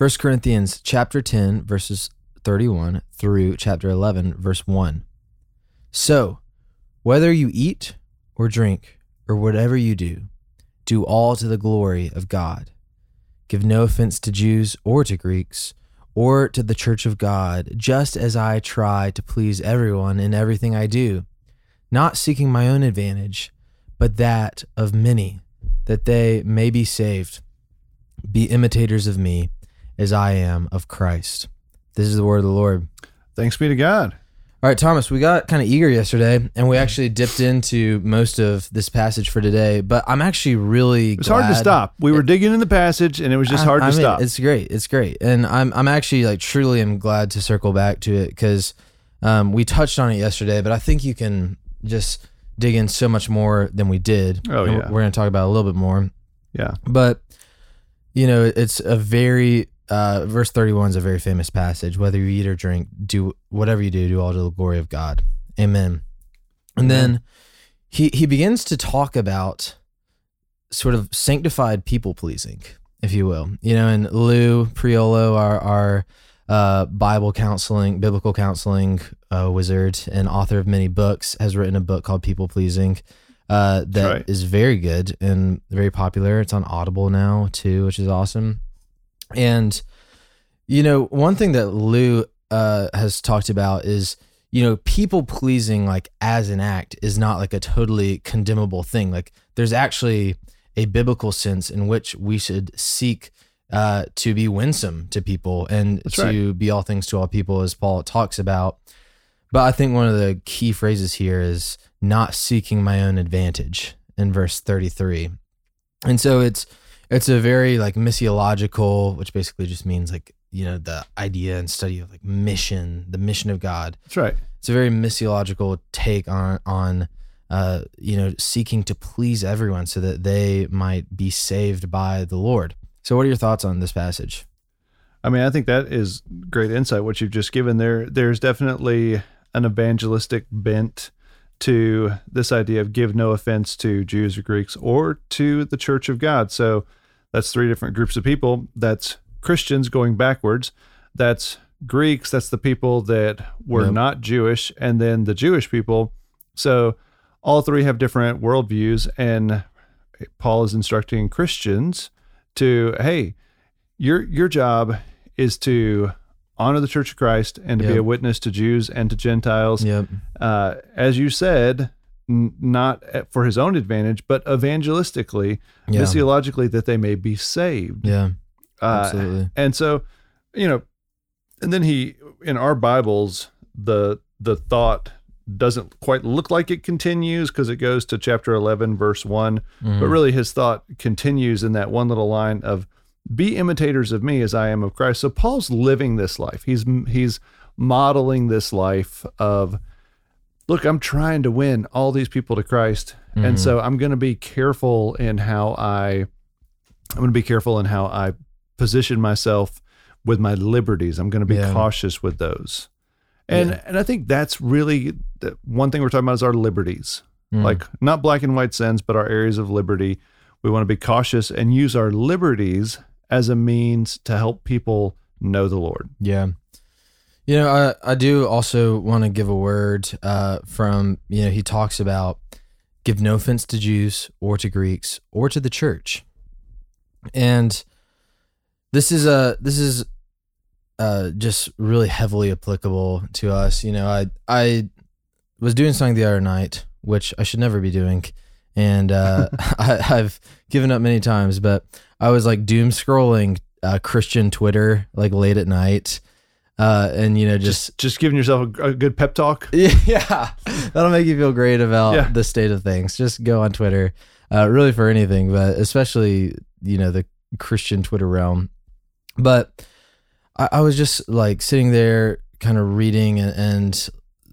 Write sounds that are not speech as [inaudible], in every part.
1 Corinthians chapter 10 verses 31 through chapter 11 verse 1. So, whether you eat or drink or whatever you do, do all to the glory of God. Give no offense to Jews or to Greeks or to the church of God, just as I try to please everyone in everything I do, not seeking my own advantage, but that of many, that they may be saved. Be imitators of me as I am of Christ. This is the word of the Lord. Thanks be to God. All right, Thomas, we got kind of eager yesterday and we actually dipped into most of this passage for today, but I'm actually really It's hard to stop. We were digging in the passage and it was just hard I to mean, stop. It's great. It's great. And I'm I'm actually like truly am glad to circle back to it cuz um, we touched on it yesterday, but I think you can just dig in so much more than we did. Oh, yeah. We're going to talk about it a little bit more. Yeah. But you know, it's a very uh, verse 31 is a very famous passage. Whether you eat or drink, do whatever you do, do all to the glory of God. Amen. And then he he begins to talk about sort of sanctified people pleasing, if you will. You know, and Lou Priolo, our our uh, Bible counseling, biblical counseling uh, wizard and author of many books, has written a book called People Pleasing. Uh, that is right. very good and very popular. It's on Audible now too, which is awesome. And you know, one thing that Lou uh, has talked about is you know people pleasing like as an act is not like a totally condemnable thing. Like there's actually a biblical sense in which we should seek uh, to be winsome to people and That's to be all things to all people, as Paul talks about. But I think one of the key phrases here is not seeking my own advantage in verse 33. And so it's it's a very like missiological, which basically just means like, you know, the idea and study of like mission, the mission of God. That's right. It's a very missiological take on on uh, you know, seeking to please everyone so that they might be saved by the Lord. So what are your thoughts on this passage? I mean, I think that is great insight what you've just given there. There's definitely an evangelistic bent to this idea of give no offense to Jews or Greeks or to the church of God. So that's three different groups of people. That's Christians going backwards. That's Greeks. That's the people that were Yep. not Jewish. And then the Jewish people. So all three have different worldviews. And Paul is instructing Christians to, hey, your your job is to honor the Church of Christ and to be a witness to Jews and to Gentiles. Yep. Uh, as you said, n- not for his own advantage, but evangelistically, Yeah. missiologically, that they may be saved. Yeah. Uh, Absolutely. and so, you know, and then he in our Bibles, the the thought doesn't quite look like it continues because it goes to chapter 11 verse 1 but Mhm. really his thought continues in that one little line of be imitators of me as I am of Christ. So Paul's living this life. He's he's modeling this life of look, I'm trying to win all these people to Christ. Mhm. And so I'm going to be careful in how I I'm going to be careful in how I position myself with my liberties. I'm going to be Yeah. cautious with those. And Yeah. and I think that's really the one thing we're talking about is our liberties Mm. like not black and white sins, but our areas of liberty. We want to be cautious and use our liberties as a means to help people know the Lord. Yeah. You know, I, I do also want to give a word uh, from, you know, he talks about give no offense to Jews or to Greeks or to the church. And this is a this is uh, just really heavily applicable to us. You know, I I was doing something the other night, which I should never be doing, and uh, [laughs] [laughs] I, I've given up many times. But I was like doom scrolling uh, Christian Twitter like late at night, uh, and you know just Just just giving yourself a, a good pep talk. [laughs] yeah, that'll make you feel great about Yeah. the state of things. Just go on Twitter, uh, really for anything, but especially you know the Christian Twitter realm. But I, I was just like sitting there, kind of reading and, and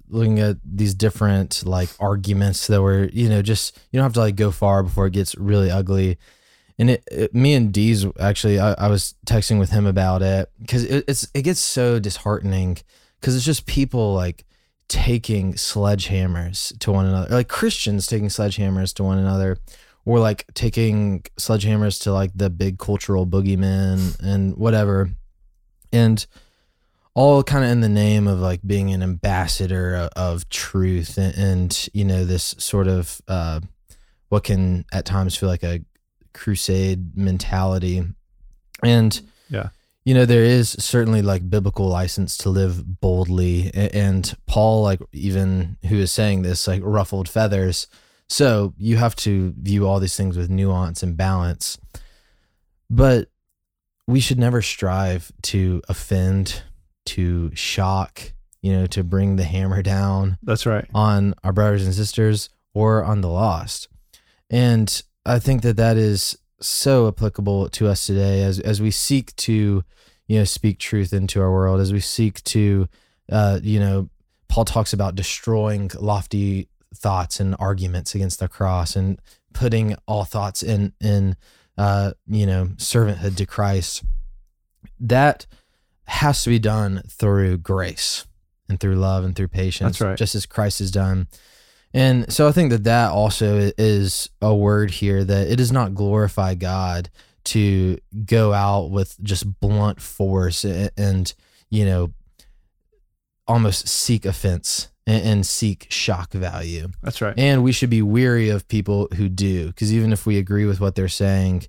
looking at these different like arguments that were you know just you don't have to like go far before it gets really ugly. And it, it me and Dees actually, I, I was texting with him about it because it, it's it gets so disheartening because it's just people like taking sledgehammers to one another, like Christians taking sledgehammers to one another, or like taking sledgehammers to like the big cultural boogeyman and whatever. and all kind of in the name of like being an ambassador of, truth and, and, you know this sort of uh, what can at times feel like a crusade mentality and Yeah. you know there is certainly like biblical license to live boldly and paul like even who is saying this like ruffled feathers so you have to view all these things with nuance and balance but we should never strive to offend to shock you know to bring the hammer down That's right. on our brothers and sisters or on the lost. And I think that that is so applicable to us today as as we seek to, you know, speak truth into our world, as we seek to, uh, you know, Paul talks about destroying lofty thoughts and arguments against the cross and putting all thoughts in in uh, you know servanthood to Christ. That has to be done through grace and through love and through patience, That's right. just as Christ has done. And so I think that that also is a word here that it does not glorify God to go out with just blunt force and, and you know, almost seek offense and, and seek shock value. That's right. And we should be weary of people who do, because even if we agree with what they're saying,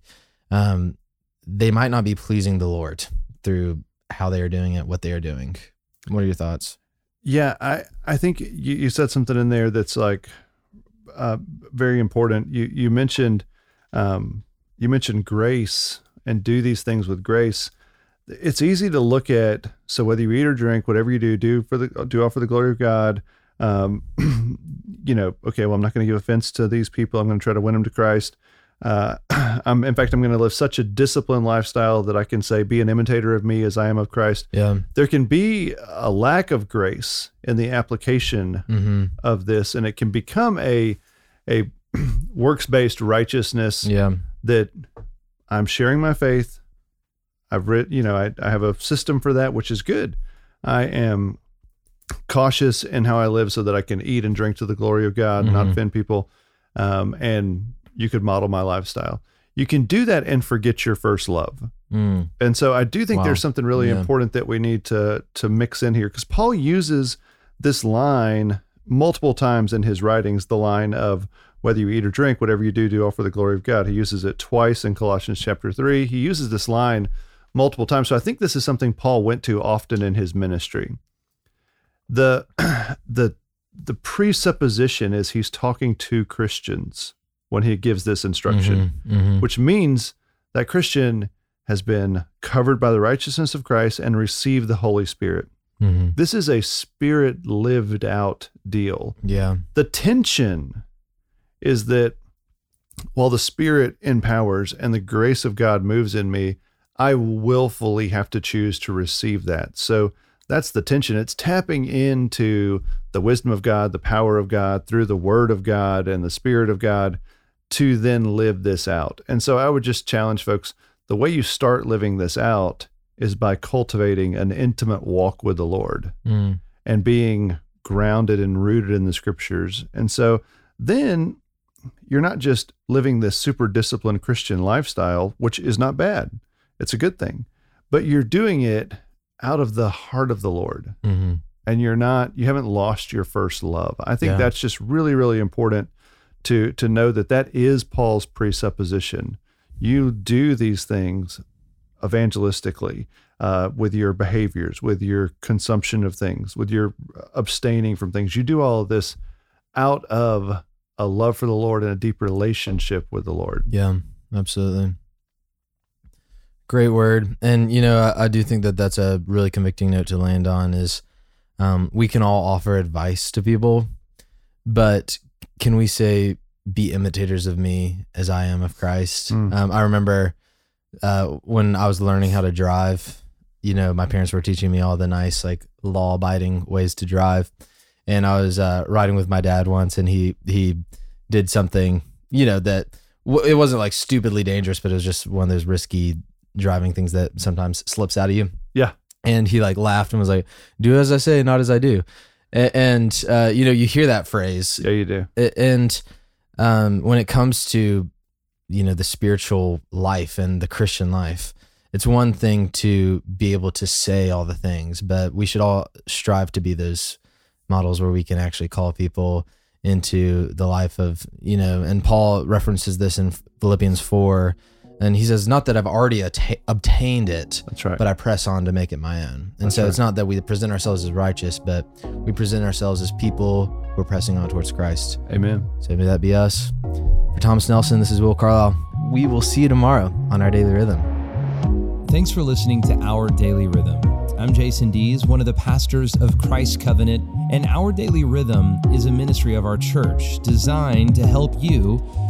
um, they might not be pleasing the Lord through how they are doing it, what they are doing. What are your thoughts? Yeah, I I think you, you said something in there that's like uh, very important. You you mentioned um, you mentioned grace and do these things with grace. It's easy to look at. So whether you eat or drink, whatever you do, do for the do all for the glory of God. Um, [clears throat] you know, okay, well, I'm not going to give offense to these people. I'm going to try to win them to Christ. Uh, [clears throat] I'm, in fact, I'm going to live such a disciplined lifestyle that I can say, "Be an imitator of me as I am of Christ." Yeah. there can be a lack of grace in the application Mm-hmm. of this and it can become a a [clears throat] works based righteousness Yeah. that I'm sharing my faith I've read you know I, I have a system for that which is good I am cautious in how I live so that I can eat and drink to the glory of God and not offend people um, and you could model my lifestyle you can do that and forget your first love Mm. and so I do think Wow. there's something really Yeah. important that we need to to mix in here because Paul uses this line multiple times in his writings, the line of whether you eat or drink, whatever you do, do all for the glory of God. He uses it twice in Colossians chapter three. He uses this line multiple times. So I think this is something Paul went to often in his ministry. The [clears throat] the the presupposition is he's talking to Christians when he gives this instruction Mhm. Mhm. which means that Christian has been covered by the righteousness of Christ and received the Holy Spirit. Mhm. This is a spirit lived out deal. Yeah. The tension is that while the Spirit empowers and the grace of God moves in me, I willfully have to choose to receive that. So that's the tension. It's tapping into the wisdom of God, the power of God through the Word of God and the Spirit of God to then live this out. And so I would just challenge folks the way you start living this out is by cultivating an intimate walk with the Lord Mm. and being grounded and rooted in the scriptures. And so then you're not just living this super disciplined Christian lifestyle, which is not bad. It's a good thing, but you're doing it out of the heart of the Lord Mhm. and you're not you haven't lost your first love. I think Yeah. that's just really really important to to know that that is Paul's presupposition. You do these things evangelistically uh, with your behaviors, with your consumption of things, with your abstaining from things. You do all of this out of a love for the Lord and a deep relationship with the Lord. Yeah, absolutely. Great word. And, you know, I, I do think that that's a really convicting note to land on is um, we can all offer advice to people, but can we say, be imitators of me as I am of Christ? Mm. Um, I remember uh, when I was learning how to drive, you know, my parents were teaching me all the nice, like law abiding ways to drive. And I was uh, riding with my dad once and he, he did something, you know, that w- it wasn't like stupidly dangerous, but it was just one of those risky driving things that sometimes slips out of you. Yeah. And he like laughed and was like, "Do as I say, not as I do." And uh, you know, you hear that phrase, Yeah, you do. And um, when it comes to you know the spiritual life and the Christian life, it's one thing to be able to say all the things, but we should all strive to be those models where we can actually call people into the life of, you know, and Paul references this in Philippians 4 and he says, Not that I've already atta- obtained it, That's right. but I press on to make it my own. And That's so right. it's not that we present ourselves as righteous, but we present ourselves as people who are pressing on towards Christ. Amen. So may that be us. For Thomas Nelson, this is Will Carlisle. We will see you tomorrow on our daily rhythm. Thanks for listening to Our Daily Rhythm. I'm Jason Dees, one of the pastors of Christ Covenant, and Our Daily Rhythm is a ministry of our church designed to help you